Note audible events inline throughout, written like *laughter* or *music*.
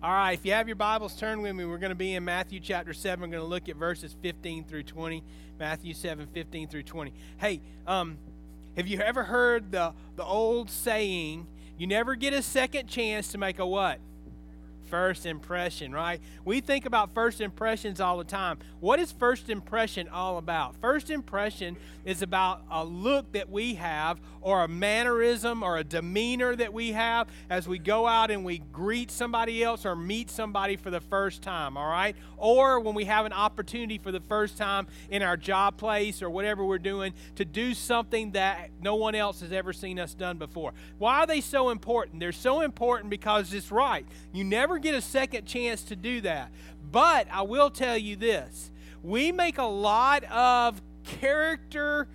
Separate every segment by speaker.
Speaker 1: All right, if you have your Bibles, turn with me. We're going to be in Matthew chapter 7. We're going to look at verses 15 through 20. Matthew 7, 15 through 20. Hey, um, have you ever heard the, the old saying, you never get a second chance to make a what? First impression, right? We think about first impressions all the time. What is first impression all about? First impression is about a look that we have, or a mannerism, or a demeanor that we have as we go out and we greet somebody else or meet somebody for the first time, all right? Or when we have an opportunity for the first time in our job place or whatever we're doing to do something that no one else has ever seen us done before. Why are they so important? They're so important because it's right. You never get a second chance to do that. But I will tell you this we make a lot of character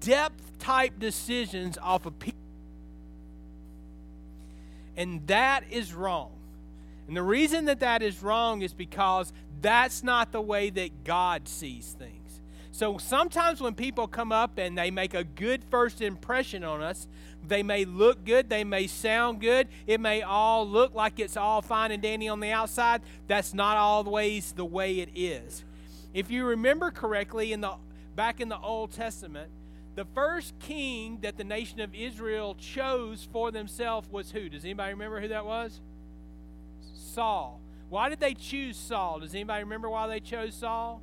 Speaker 1: depth type decisions off of people. And that is wrong. And the reason that that is wrong is because that's not the way that God sees things. So sometimes when people come up and they make a good first impression on us, they may look good, they may sound good, it may all look like it's all fine and dandy on the outside. That's not always the way it is. If you remember correctly, in the back in the Old Testament, the first king that the nation of Israel chose for themselves was who? Does anybody remember who that was? Saul. Why did they choose Saul? Does anybody remember why they chose Saul?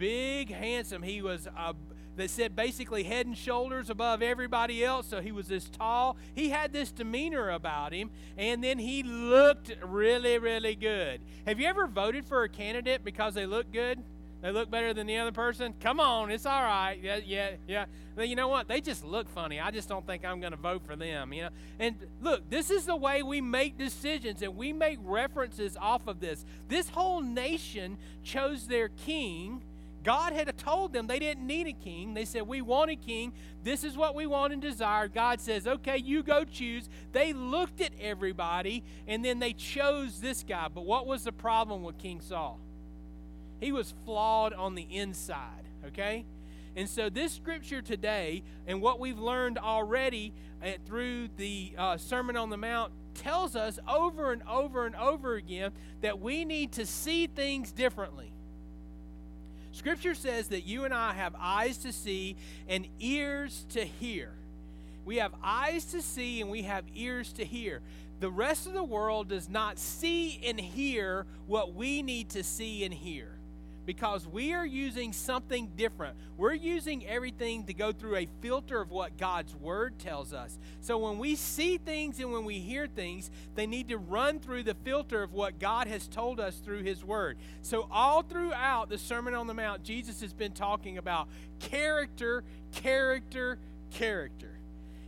Speaker 1: Big, handsome. He was uh, a that said basically head and shoulders above everybody else. So he was this tall. He had this demeanor about him, and then he looked really, really good. Have you ever voted for a candidate because they look good? They look better than the other person? Come on, it's all right. Yeah, yeah, yeah. But you know what? They just look funny. I just don't think I'm going to vote for them, you know. And look, this is the way we make decisions and we make references off of this. This whole nation chose their king God had told them they didn't need a king. They said, We want a king. This is what we want and desire. God says, Okay, you go choose. They looked at everybody and then they chose this guy. But what was the problem with King Saul? He was flawed on the inside, okay? And so, this scripture today and what we've learned already uh, through the uh, Sermon on the Mount tells us over and over and over again that we need to see things differently. Scripture says that you and I have eyes to see and ears to hear. We have eyes to see and we have ears to hear. The rest of the world does not see and hear what we need to see and hear because we are using something different. We're using everything to go through a filter of what God's Word tells us. So when we see things and when we hear things, they need to run through the filter of what God has told us through His Word. So all throughout the Sermon on the Mount, Jesus has been talking about character, character, character.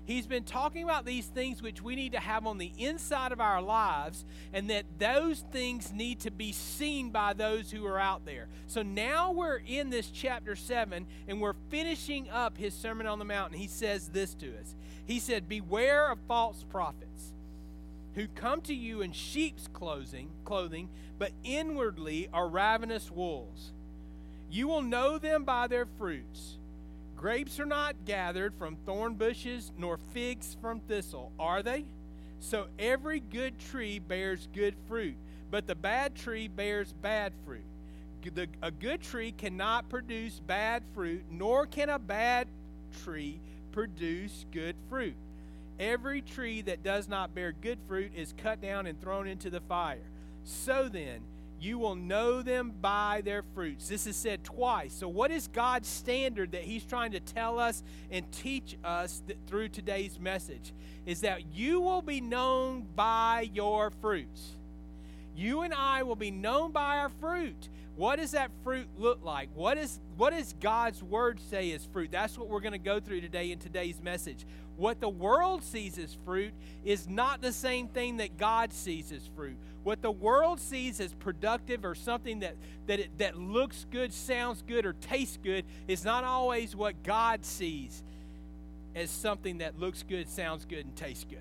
Speaker 1: He's been talking about these things which we need to have on the inside of our lives, and that those things need to be seen by those who are out there. So now we're in this chapter 7, and we're finishing up his Sermon on the Mount, and he says this to us. He said, Beware of false prophets who come to you in sheep's clothing, clothing, but inwardly are ravenous wolves. You will know them by their fruits. Grapes are not gathered from thorn bushes, nor figs from thistle, are they? So every good tree bears good fruit, but the bad tree bears bad fruit. The, a good tree cannot produce bad fruit, nor can a bad tree produce good fruit. Every tree that does not bear good fruit is cut down and thrown into the fire. So then, you will know them by their fruits. This is said twice. So, what is God's standard that He's trying to tell us and teach us through today's message? Is that you will be known by your fruits. You and I will be known by our fruit. What does that fruit look like? What is what does God's word say is fruit? That's what we're going to go through today in today's message. What the world sees as fruit is not the same thing that God sees as fruit. What the world sees as productive or something that, that, it, that looks good, sounds good, or tastes good is not always what God sees as something that looks good, sounds good, and tastes good.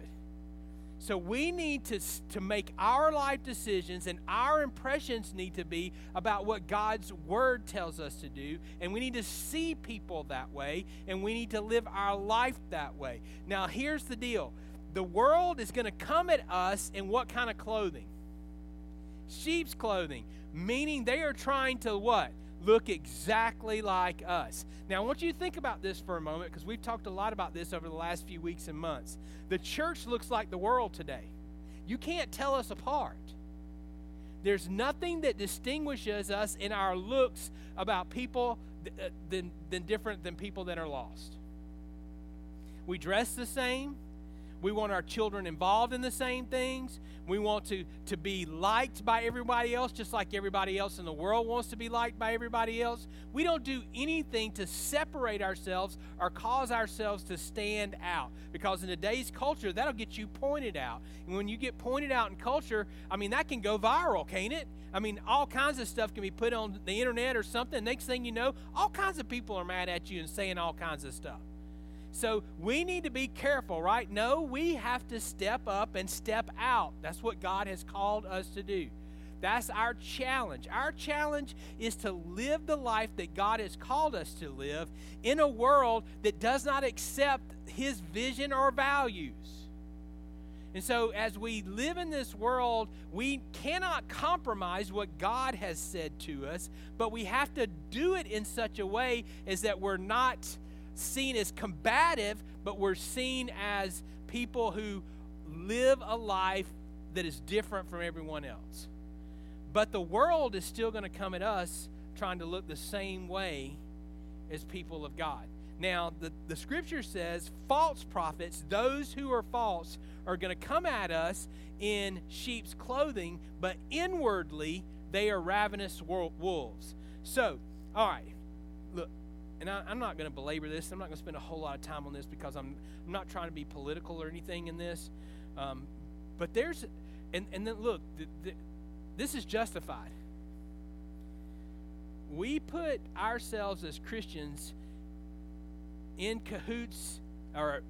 Speaker 1: So we need to, to make our life decisions, and our impressions need to be about what God's Word tells us to do. And we need to see people that way, and we need to live our life that way. Now, here's the deal the world is going to come at us in what kind of clothing? Sheep's clothing, meaning they are trying to what? Look exactly like us. Now, I want you to think about this for a moment because we've talked a lot about this over the last few weeks and months. The church looks like the world today. You can't tell us apart. There's nothing that distinguishes us in our looks about people uh, than, than different than people that are lost. We dress the same. We want our children involved in the same things. We want to, to be liked by everybody else, just like everybody else in the world wants to be liked by everybody else. We don't do anything to separate ourselves or cause ourselves to stand out. Because in today's culture, that'll get you pointed out. And when you get pointed out in culture, I mean, that can go viral, can't it? I mean, all kinds of stuff can be put on the internet or something. Next thing you know, all kinds of people are mad at you and saying all kinds of stuff. So we need to be careful, right? No, we have to step up and step out. That's what God has called us to do. That's our challenge. Our challenge is to live the life that God has called us to live in a world that does not accept His vision or values. And so, as we live in this world, we cannot compromise what God has said to us, but we have to do it in such a way as that we're not seen as combative, but we're seen as people who live a life that is different from everyone else. But the world is still going to come at us trying to look the same way as people of God. Now, the, the scripture says false prophets, those who are false, are going to come at us in sheep's clothing, but inwardly they are ravenous wolves. So, all right, look, and I, am not going to belabor this. I'm not going to spend a whole lot of time on this because I'm, I'm not trying to be political or anything in this. Um, but there's, and, and then look, the, the, this is justified. We put ourselves as Christians in cahoots or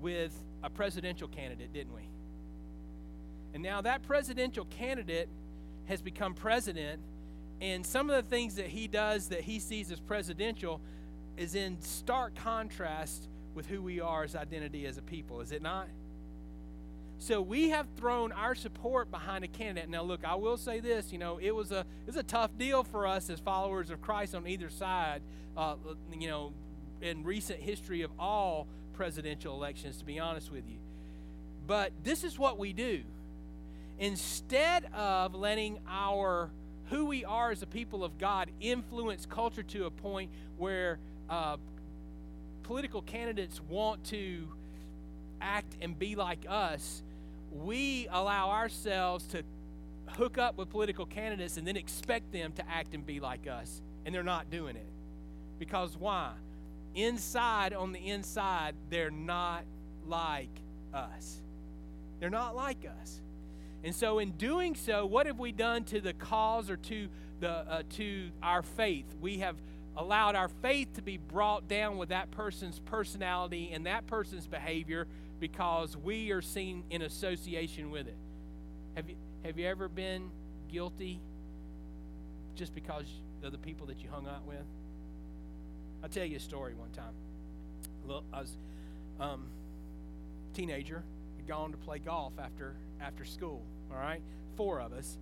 Speaker 1: with a presidential candidate, didn't we? And now that presidential candidate has become president and some of the things that he does that he sees as presidential is in stark contrast with who we are as identity as a people, is it not? So we have thrown our support behind a candidate. Now, look, I will say this: you know, it was a it was a tough deal for us as followers of Christ on either side. Uh, you know, in recent history of all presidential elections, to be honest with you. But this is what we do. Instead of letting our who we are as a people of God influence culture to a point where uh, political candidates want to act and be like us, we allow ourselves to hook up with political candidates and then expect them to act and be like us. And they're not doing it. Because why? Inside, on the inside, they're not like us. They're not like us. And so, in doing so, what have we done to the cause or to the uh, to our faith? We have allowed our faith to be brought down with that person's personality and that person's behavior because we are seen in association with it. Have you have you ever been guilty just because of the people that you hung out with? I'll tell you a story one time. Look, I was um, teenager, had gone to play golf after after school. All right, four of us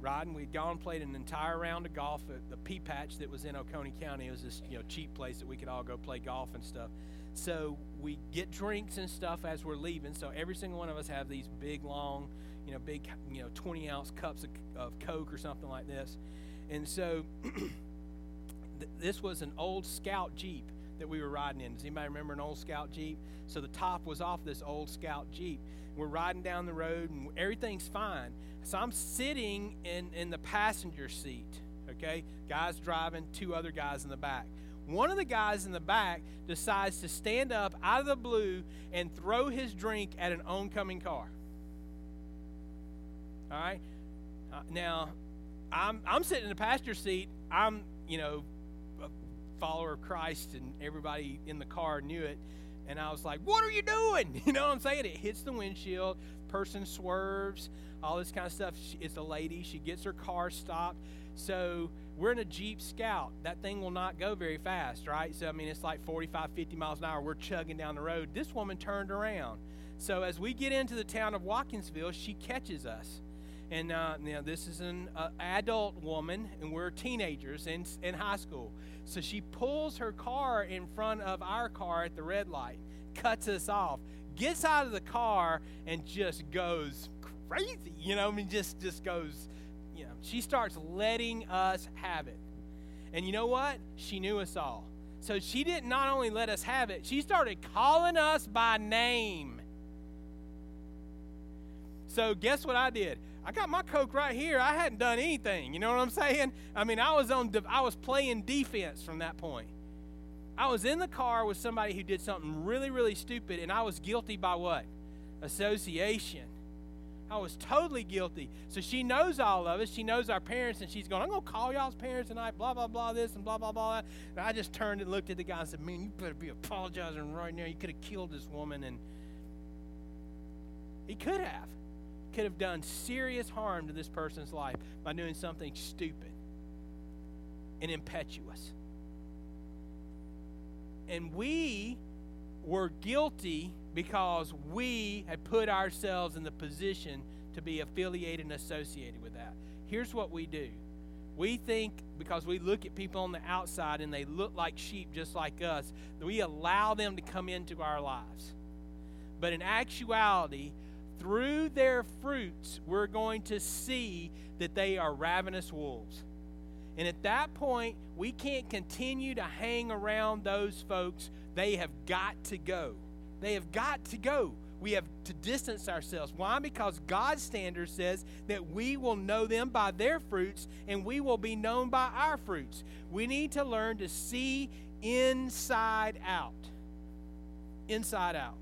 Speaker 1: riding. We'd gone played an entire round of golf at the Pea Patch that was in Oconee County. It was this you know cheap place that we could all go play golf and stuff. So we get drinks and stuff as we're leaving. So every single one of us have these big, long, you know, big, you know, 20 ounce cups of, of Coke or something like this. And so *clears throat* this was an old Scout Jeep that we were riding in. Does anybody remember an old Scout Jeep? So the top was off this old Scout Jeep. We're riding down the road and everything's fine. So I'm sitting in, in the passenger seat, okay? Guys driving, two other guys in the back. One of the guys in the back decides to stand up out of the blue and throw his drink at an oncoming car. All right? Uh, now, I'm, I'm sitting in the passenger seat. I'm, you know, follower of Christ, and everybody in the car knew it. And I was like, What are you doing? *laughs* You know what I'm saying? It hits the windshield, person swerves, all this kind of stuff. It's a lady. She gets her car stopped. So we're in a Jeep Scout. That thing will not go very fast, right? So, I mean, it's like 45, 50 miles an hour. We're chugging down the road. This woman turned around. So as we get into the town of Watkinsville, she catches us. And uh, now this is an uh, adult woman, and we're teenagers in, in high school. So she pulls her car in front of our car at the red light, cuts us off, gets out of the car, and just goes crazy. You know, I mean, just just goes. You know, she starts letting us have it. And you know what? She knew us all. So she didn't not only let us have it, she started calling us by name. So guess what I did? I got my coke right here. I hadn't done anything. You know what I'm saying? I mean, I was on I was playing defense from that point. I was in the car with somebody who did something really really stupid and I was guilty by what? Association. I was totally guilty. So she knows all of us. She knows our parents, and she's going, I'm going to call y'all's parents tonight, blah, blah, blah, this and blah, blah, blah. And I just turned and looked at the guy and said, Man, you better be apologizing right now. You could have killed this woman. And he could have. Could have done serious harm to this person's life by doing something stupid and impetuous. And we were guilty because we had put ourselves in the position to be affiliated and associated with that. Here's what we do we think because we look at people on the outside and they look like sheep just like us, that we allow them to come into our lives. But in actuality, through their fruits, we're going to see that they are ravenous wolves. And at that point, we can't continue to hang around those folks. They have got to go. They have got to go. We have to distance ourselves. Why? Because God's standard says that we will know them by their fruits and we will be known by our fruits. We need to learn to see inside out. Inside out.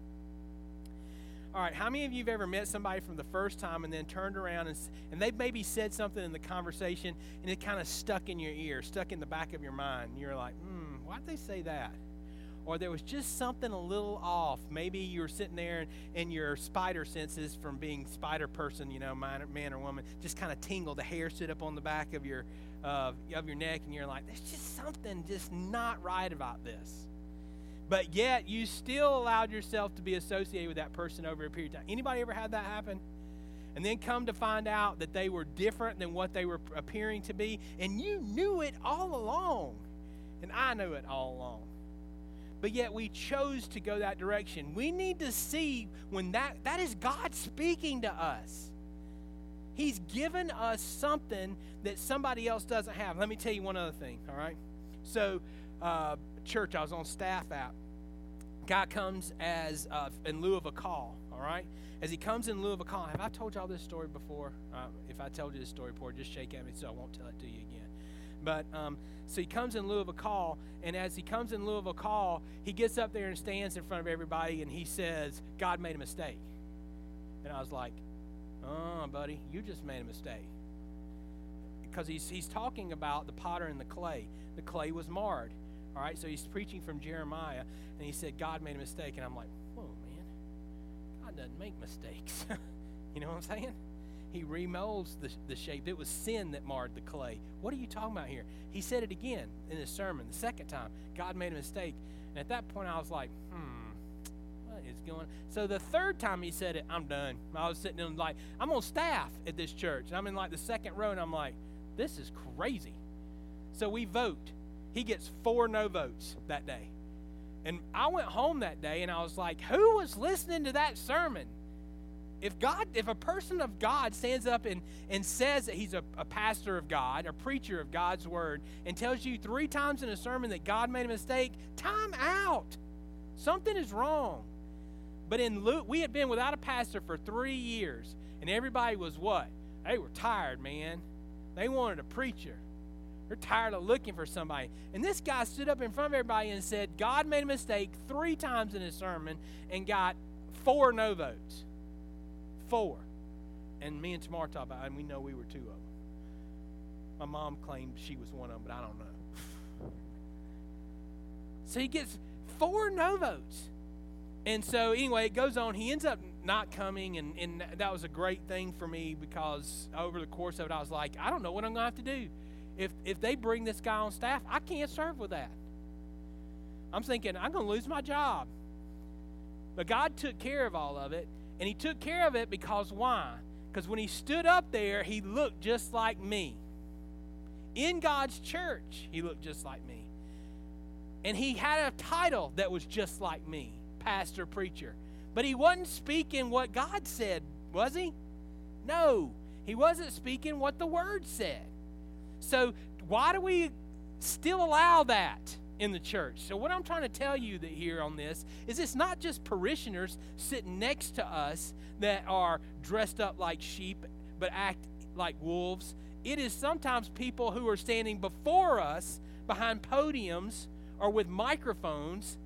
Speaker 1: All right, how many of you have ever met somebody from the first time and then turned around and, and they maybe said something in the conversation and it kind of stuck in your ear, stuck in the back of your mind? And you're like, hmm, why'd they say that? or there was just something a little off. Maybe you were sitting there and, and your spider senses from being spider person, you know, man, man or woman, just kind of tingle. The hair stood up on the back of your uh, of your neck, and you're like, "There's just something just not right about this." But yet, you still allowed yourself to be associated with that person over a period of time. Anybody ever had that happen? And then come to find out that they were different than what they were appearing to be, and you knew it all along, and I knew it all along but yet we chose to go that direction. We need to see when that that is God speaking to us. He's given us something that somebody else doesn't have. Let me tell you one other thing, all right? So, uh, church, I was on staff out. Guy comes as uh, in lieu of a call, all right? As he comes in lieu of a call, have I told y'all this story before? Uh, if I told you this story before, just shake at me so I won't tell it to you again. But um, so he comes in lieu of a call, and as he comes in lieu of a call, he gets up there and stands in front of everybody and he says, God made a mistake. And I was like, Oh, buddy, you just made a mistake. Because he's, he's talking about the potter and the clay. The clay was marred. All right, so he's preaching from Jeremiah, and he said, God made a mistake. And I'm like, Whoa, man, God doesn't make mistakes. *laughs* you know what I'm saying? he remolds the, the shape. It was sin that marred the clay. What are you talking about here? He said it again in his sermon, the second time. God made a mistake. And at that point, I was like, hmm, what is going So the third time he said it, I'm done. I was sitting in like, I'm on staff at this church. And I'm in like the second row, and I'm like, this is crazy. So we vote. He gets four no votes that day. And I went home that day and I was like, who was listening to that sermon? If God, if a person of God stands up and, and says that he's a, a pastor of God, a preacher of God's word, and tells you three times in a sermon that God made a mistake, time out. Something is wrong. But in Luke, we had been without a pastor for three years, and everybody was what? They were tired, man. They wanted a preacher. They're tired of looking for somebody. And this guy stood up in front of everybody and said, God made a mistake three times in his sermon and got four no votes four. And me and Tamar talked about it, and we know we were two of them. My mom claimed she was one of them, but I don't know. *sighs* so he gets four no votes. And so, anyway, it goes on. He ends up not coming, and, and that was a great thing for me because over the course of it, I was like, I don't know what I'm going to have to do. If, if they bring this guy on staff, I can't serve with that. I'm thinking, I'm going to lose my job. But God took care of all of it, and He took care of it because why? Because when He stood up there, He looked just like me. In God's church, He looked just like me. And He had a title that was just like me pastor, preacher. But He wasn't speaking what God said, was He? No, He wasn't speaking what the Word said. So, why do we still allow that? in the church. So, what I'm trying to tell you that here on this is it's not just parishioners sitting next to us that are dressed up like sheep but act like wolves. It is sometimes people who are standing before us behind podiums or with microphones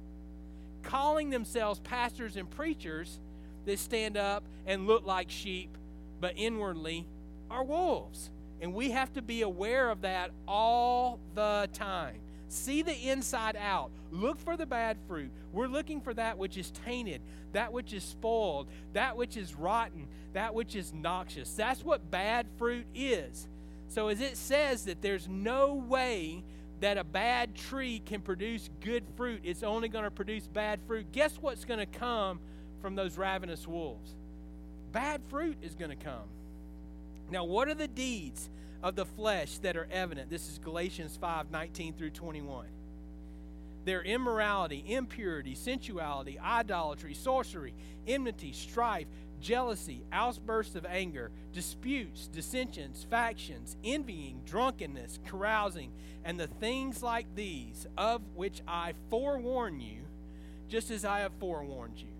Speaker 1: calling themselves pastors and preachers that stand up and look like sheep but inwardly are wolves. And we have to be aware of that all the time. See the inside out. Look for the bad fruit. We're looking for that which is tainted, that which is spoiled, that which is rotten, that which is noxious. That's what bad fruit is. So, as it says that there's no way that a bad tree can produce good fruit, it's only going to produce bad fruit. Guess what's going to come from those ravenous wolves? Bad fruit is going to come. Now, what are the deeds? of the flesh that are evident. This is Galatians 5 19 through 21. Their immorality, impurity, sensuality, idolatry, sorcery, enmity, strife, jealousy, outbursts of anger, disputes, dissensions, factions, envying, drunkenness, carousing, and the things like these, of which I forewarn you, just as I have forewarned you,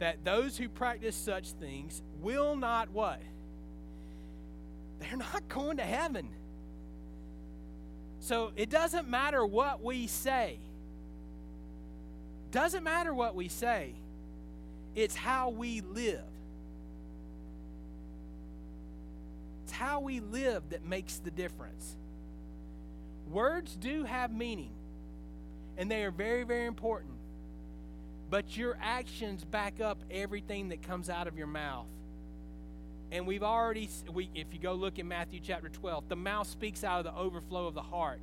Speaker 1: that those who practice such things will not what? They're not *laughs* going to heaven. So it doesn't matter what we say. Doesn't matter what we say. It's how we live. It's how we live that makes the difference. Words do have meaning, and they are very, very important. But your actions back up everything that comes out of your mouth. And we've already, we, if you go look in Matthew chapter 12, the mouth speaks out of the overflow of the heart.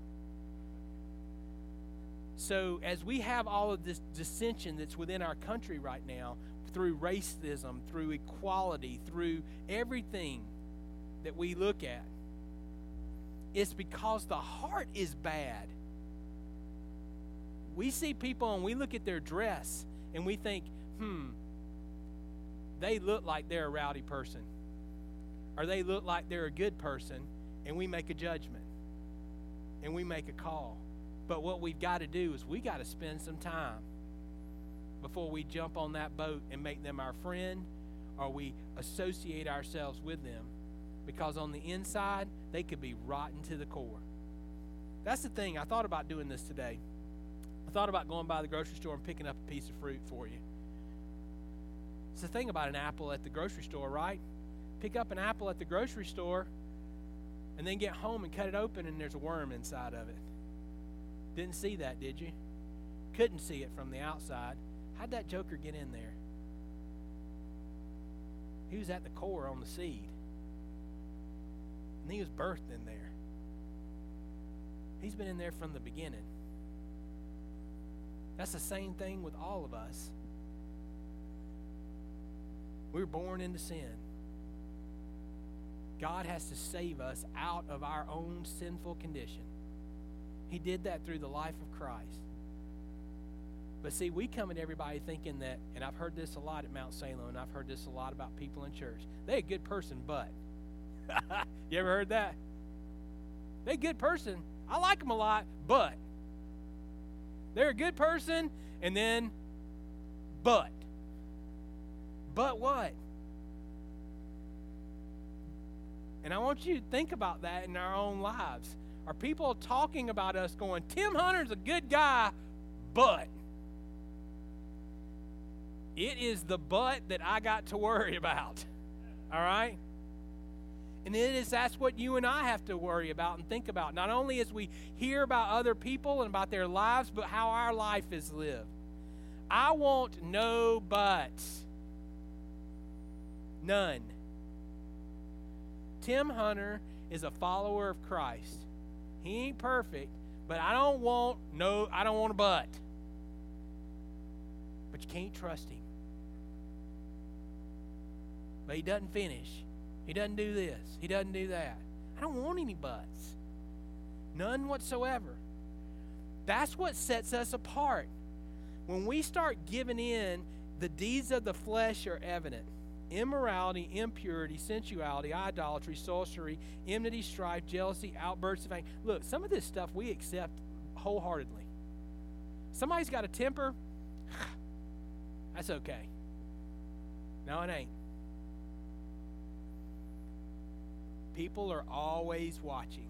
Speaker 1: So, as we have all of this dissension that's within our country right now, through racism, through equality, through everything that we look at, it's because the heart is bad. We see people and we look at their dress and we think, hmm, they look like they're a rowdy person or they look like they're a good person, and we make a judgment and we make a call. But what we've got to do is we got to spend some time before we jump on that boat and make them our friend or we associate ourselves with them because on the inside they could be rotten to the core. That's the thing. I thought about doing this today. I thought about going by the grocery store and picking up a piece of fruit for you. It's the thing about an apple at the grocery store, right? Pick up an apple at the grocery store and then get home and cut it open and there's a worm inside of it. Didn't see that, did you? Couldn't see it from the outside. How'd that joker get in there? He was at the core on the seed. And he was birthed in there. He's been in there from the beginning. That's the same thing with all of us. We were born into sin. God has to save us out of our own sinful condition. He did that through the life of Christ. But see, we come at everybody thinking that, and I've heard this a lot at Mount Salem, and I've heard this a lot about people in church. They're a good person, but. *laughs* you ever heard that? They're a good person. I like them a lot, but. They're a good person, and then, but. But what? And I want you to think about that in our own lives. Are people talking about us going, Tim Hunter's a good guy, but it is the but that I got to worry *laughs* about. All right? And it is that's what you and I have to worry about and think about. Not only as we hear about other people and about their lives, but how our life is lived. I want no buts. None. Tim Hunter is a follower of Christ. He ain't perfect, but I don't want no I don't want a butt. But you can't trust him. but he doesn't finish. He doesn't do this. He doesn't do that. I don't want any buts. None whatsoever. That's what sets us apart. When we start giving in, the deeds of the flesh are evident immorality, impurity, sensuality, idolatry, sorcery, enmity, strife, jealousy, outbursts of anger. Look, some of this stuff we accept wholeheartedly. Somebody's got a temper, *sighs* that's okay. No, it ain't. People are always watching.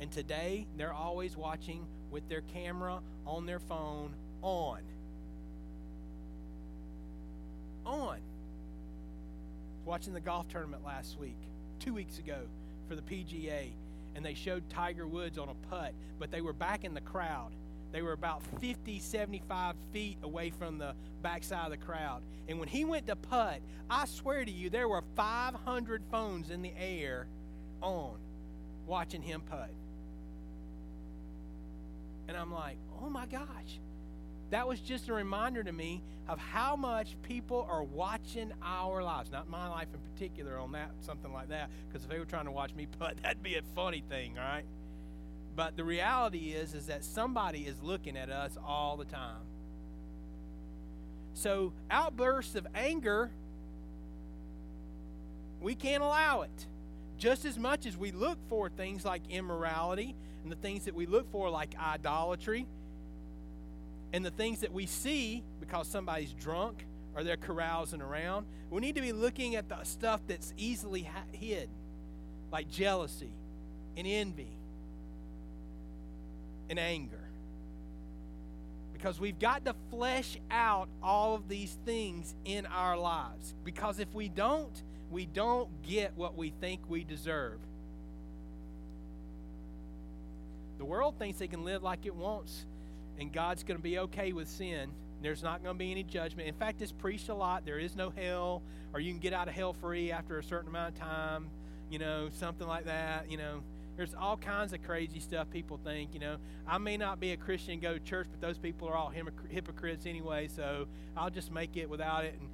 Speaker 1: And today, they're always watching with their camera on their phone on. On. Watching the golf tournament last week, two weeks ago for the PGA, and they showed Tiger Woods on a putt, but they were back in the crowd. They were about 50, 75 feet away from the backside of the crowd. And when he went to putt, I swear to you, there were 500 phones in the air on watching him putt. And I'm like, oh my gosh. That was just a reminder to me of how much people are watching our lives. Not my life in particular on that, something like that. Because if they were trying to watch me *laughs* putt, that'd be a funny thing, right? But the reality is is that somebody is looking at us all the time. So outbursts of anger we can't allow it. Just as much as we look for things like immorality and the things that we look for like idolatry and the things that we see because somebody's drunk or they're carousing around, we need to be looking at the stuff that's easily hid, like jealousy and envy and anger. Because we've got to flesh out all of these things in our lives. Because if we don't, we don't get what we think we deserve. The world thinks they can live like it wants, and God's going to be okay with sin. There's not going to be any judgment. In fact, it's preached a lot. There is no hell, or you can get out of hell free after a certain amount of time, you know, something like that, you know. There's all kinds of crazy stuff people think. You know, I may not be a Christian go to church, but those people are all hypocrites anyway, so I'll just make it without it. And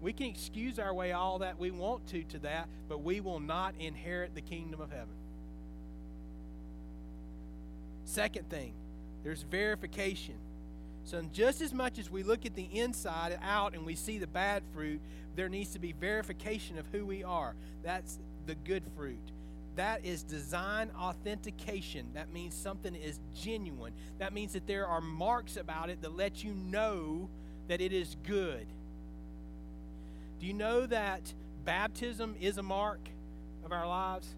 Speaker 1: we can excuse our way all that we want to to that, but we will not inherit the kingdom of heaven. Second thing, there's verification. So, just as much as we look at the inside out and we see the bad fruit, there needs to be verification of who we are. That's the good fruit. That is design authentication. That means something is genuine. That means that there are marks about it that let you know that it is good. Do you know that baptism is a mark of our lives?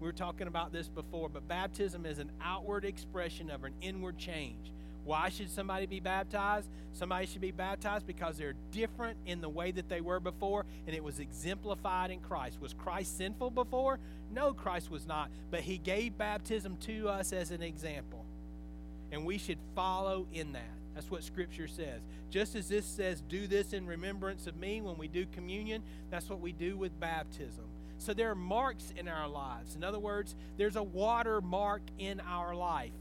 Speaker 1: We were talking about this before, but baptism is an outward expression of an inward change. Why should somebody be baptized? Somebody should be baptized because they're different in the way that they were before, and it was exemplified in Christ. Was Christ sinful before? No, Christ was not. But he gave baptism to us as an example. And we should follow in that. That's what Scripture says. Just as this says, do this in remembrance of me when we do communion, that's what we do with baptism. So there are marks in our lives. In other words, there's a watermark in our life.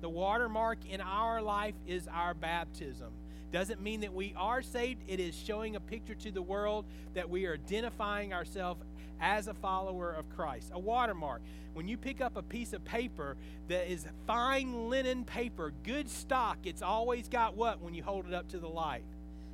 Speaker 1: The watermark in our life is our baptism. Doesn't mean that we are saved. It is showing a picture to the world that we are identifying ourselves as a follower of Christ. A watermark. When you pick up a piece of paper that is fine linen paper, good stock, it's always got what when you hold it up to the light?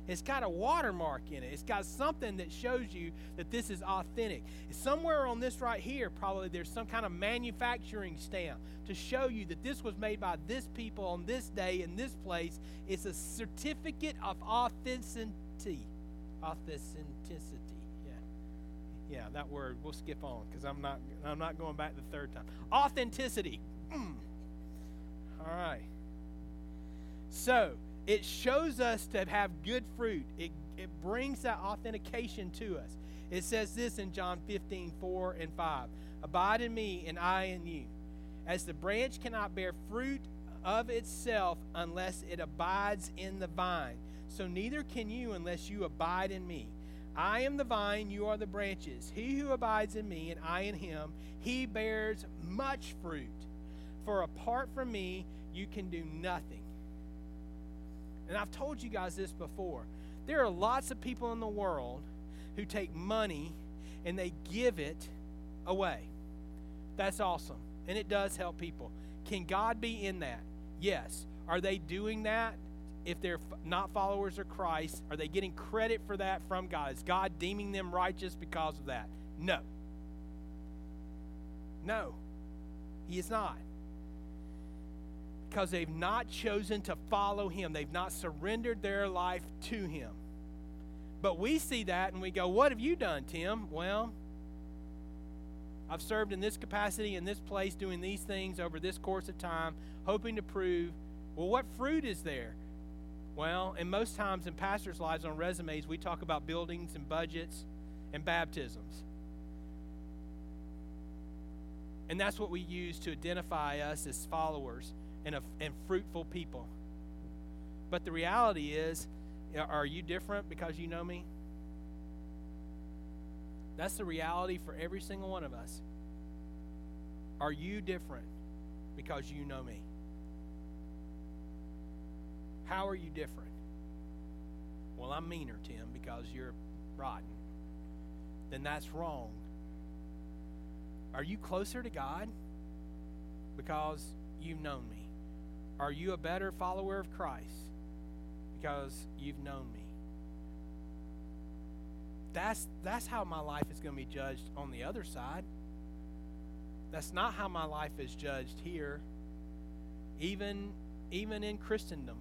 Speaker 1: It's got a watermark in it. It's got something that shows you that this is authentic. Somewhere on this right here, probably there's some kind of manufacturing stamp to show you that this was made by this people on this day in this place. It's a certificate of authenticity. Authenticity. Yeah. Yeah, that word. We'll skip on because I'm not I'm not going back the third time. Authenticity. Mm. All right. So, it shows us to have good fruit. It, it brings that authentication to us. It says this in John 15, 4 and 5. Abide in me, and I in you. As the branch cannot bear fruit of itself unless it abides in the vine, so neither can you unless you abide in me. I am the vine, you are the branches. He who abides in me, and I in him, he bears much fruit. For apart from me, you can do nothing. And I've told you guys this before There are lots of people in the world who take money and they give it away. That's awesome. And it does help people. Can God be in that? Yes. Are they doing that? If they're not followers of Christ, are they getting credit for that from God? Is God deeming them righteous because of that? No. No, He is not. Because they've not chosen to follow Him, they've not surrendered their life to Him. But we see that and we go, What have you done, Tim? Well, I've served in this capacity in this place doing these things over this course of time, hoping to prove, well, what fruit is there? Well, and most times in pastors' lives on resumes, we talk about buildings and budgets and baptisms. And that's what we use to identify us as followers and, a, and fruitful people. But the reality is, are you different because you know me? That's the reality for every single one of us. Are you different because you know me? How are you different? Well, I'm meaner, Tim, because you're rotten. Then that's wrong. Are you closer to God because you've known me? Are you a better follower of Christ because you've known me? That's, that's how my life is going to be judged on the other side. That's not how my life is judged here, even, even in Christendom.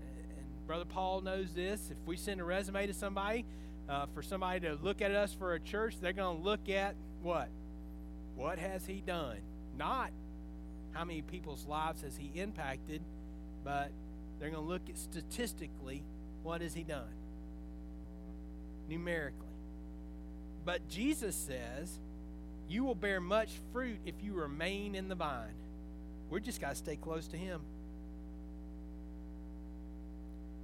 Speaker 1: And Brother Paul knows this. If we send a resume to somebody, uh, for somebody to look at us for a church, they're going to look at what? What has he done? Not how many people's lives has he impacted, but they're going to look at statistically what has he done? numerically. But Jesus says, You will bear much fruit if you remain in the vine. We're just got to stay close to Him.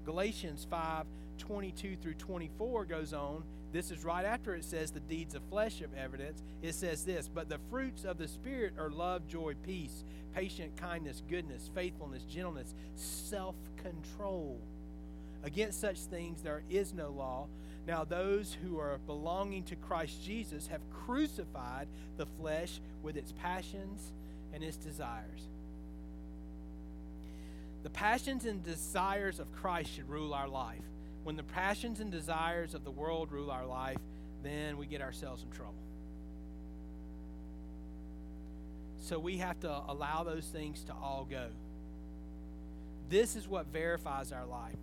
Speaker 1: Galatians 5 22 through 24 goes on. This is right after it says the deeds of flesh of evidence. It says this, but the fruits of the Spirit are love, joy, peace, patient kindness, goodness, faithfulness, gentleness, self control. Against such things there is no law. Now, those who are belonging to Christ Jesus have crucified the flesh with its passions and its desires. The passions and desires of Christ should rule our life. When the passions and desires of the world rule our life, then we get ourselves in trouble. So we have to allow those things to all go. This is what verifies our life.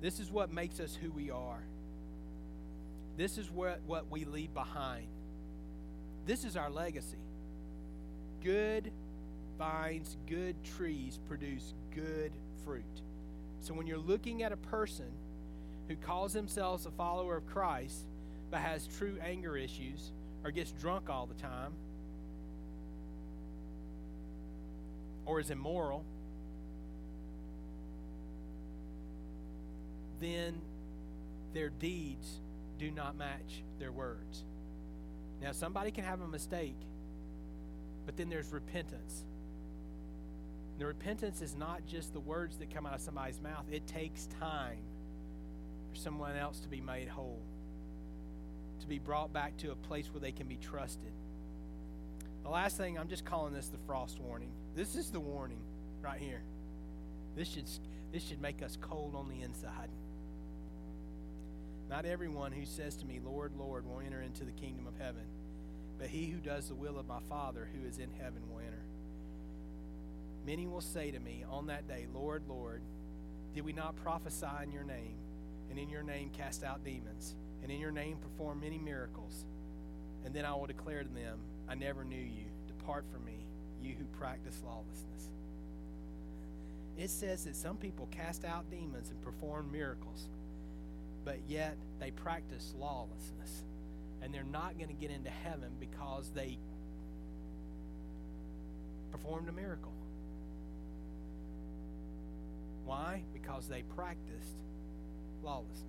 Speaker 1: This is what makes us who we are. This is what, what we leave behind. This is our legacy. Good vines, good trees produce good fruit. So when you're looking at a person who calls themselves a follower of Christ but has true anger issues or gets drunk all the time or is immoral then their deeds do not match their words. Now, somebody can have a mistake, but then there's repentance. The repentance is not just the words that come out of somebody's mouth, it takes time for someone else to be made whole, to be brought back to a place where they can be trusted. The last thing, I'm just calling this the frost warning. This is the warning right here. This should, this should make us cold on the inside. Not everyone who says to me, Lord, Lord, will enter into the kingdom of heaven, but he who does the will of my Father who is in heaven will enter. Many will say to me on that day, Lord, Lord, did we not prophesy in your name, and in your name cast out demons, and in your name perform many miracles? And then I will declare to them, I never knew you. Depart from me, you who practice lawlessness. It says that some people cast out demons and perform miracles but yet they practice lawlessness. And they're not going to get into heaven because they performed a miracle. Why? Because they practiced lawlessness.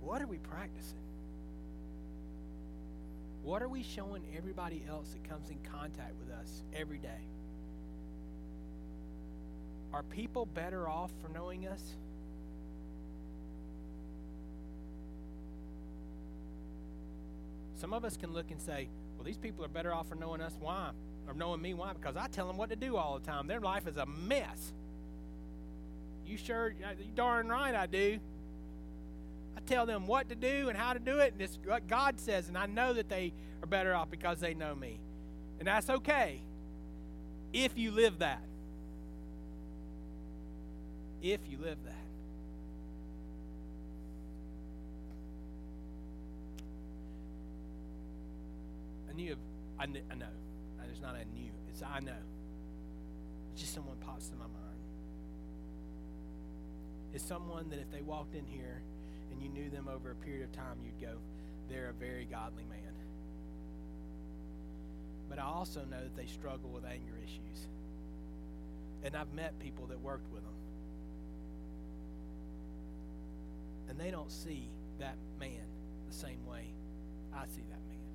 Speaker 1: What are we practicing? What are we showing everybody else that comes in contact with us every day? are people better off for knowing us? Some of us can look and say, well, these people are better off for knowing us. Why? Or knowing me. Why? Because I tell them what to do all the time. Their life is a mess. You sure? You darn right I do. I tell them what to do and how to do it, and it's what God says, and I know that they are better off because they know me. And that's okay if you live that. If you live that. I knew, I, kn- I know. There's not a new, it's I know. It's just someone pops in my mind. It's someone that if they walked in here and you knew them over a period of time, you'd go, they're a very godly man. But I also know that they struggle with anger issues. And I've met people that worked with them. And they don't see that man the same way I see that man.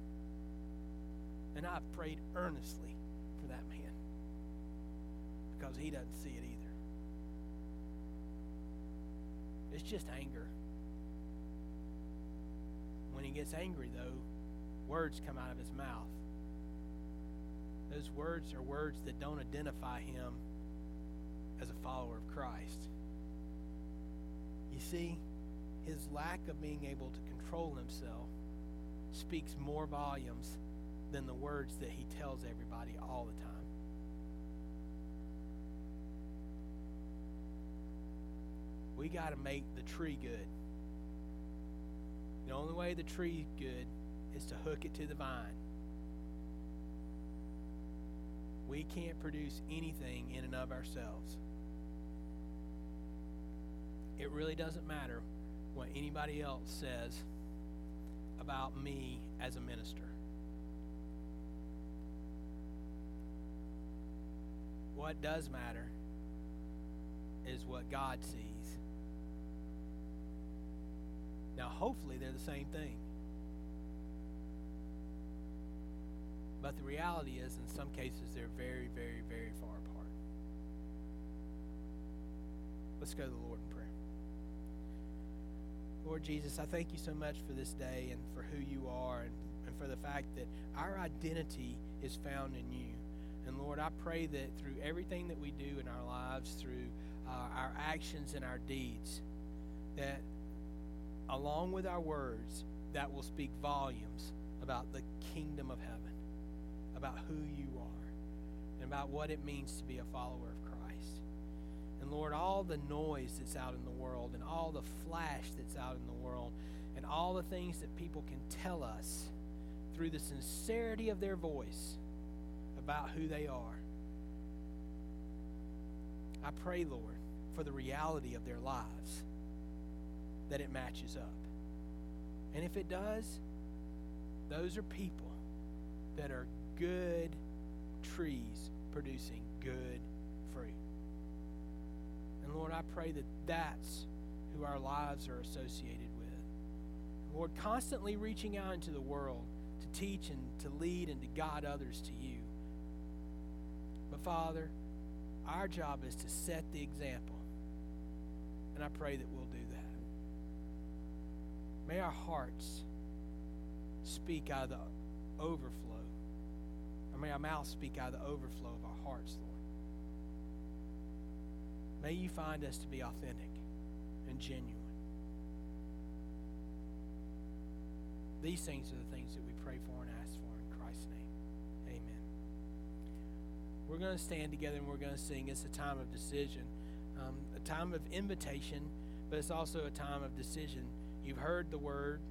Speaker 1: And I've prayed earnestly for that man because he doesn't see it either. It's just anger. When he gets angry, though, words come out of his mouth. Those words are words that don't identify him as a follower of Christ. You see, his lack of being able to control himself speaks more volumes than the words that he tells everybody all the time. We got to make the tree good. The only way the tree's good is to hook it to the vine. We can't produce anything in and of ourselves. It really doesn't matter what anybody else says about me as a minister. What does matter is what God sees. Now, hopefully, they're the same thing. But the reality is, in some cases, they're very, very, very far apart. Let's go to the Lord in prayer. Lord Jesus, I thank you so much for this day and for who you are and, and for the fact that our identity is found in you. And Lord, I pray that through everything that we do in our lives, through uh, our actions and our deeds, that along with our words, that will speak volumes about the kingdom of heaven, about who you are, and about what it means to be a follower of Christ. And Lord, all the noise that's out in the world, and all the flash that's out in the world, and all the things that people can tell us through the sincerity of their voice about who they are. I pray, Lord, for the reality of their lives, that it matches up. And if it does, those are people that are good trees producing good fruit. And Lord, I pray that that's who our lives are associated with. Lord, constantly reaching out into the world to teach and to lead and to guide others to you. But Father, our job is to set the example. And I pray that we'll. May our hearts speak out of the overflow, or may our mouths speak out of the overflow of our hearts, Lord. May you find us to be authentic and genuine. These things are the things that we pray for and ask for in Christ's name. Amen. We're going to stand together and we're going to sing. It's a time of decision, um, a time of invitation, but it's also a time of decision. You've heard the word.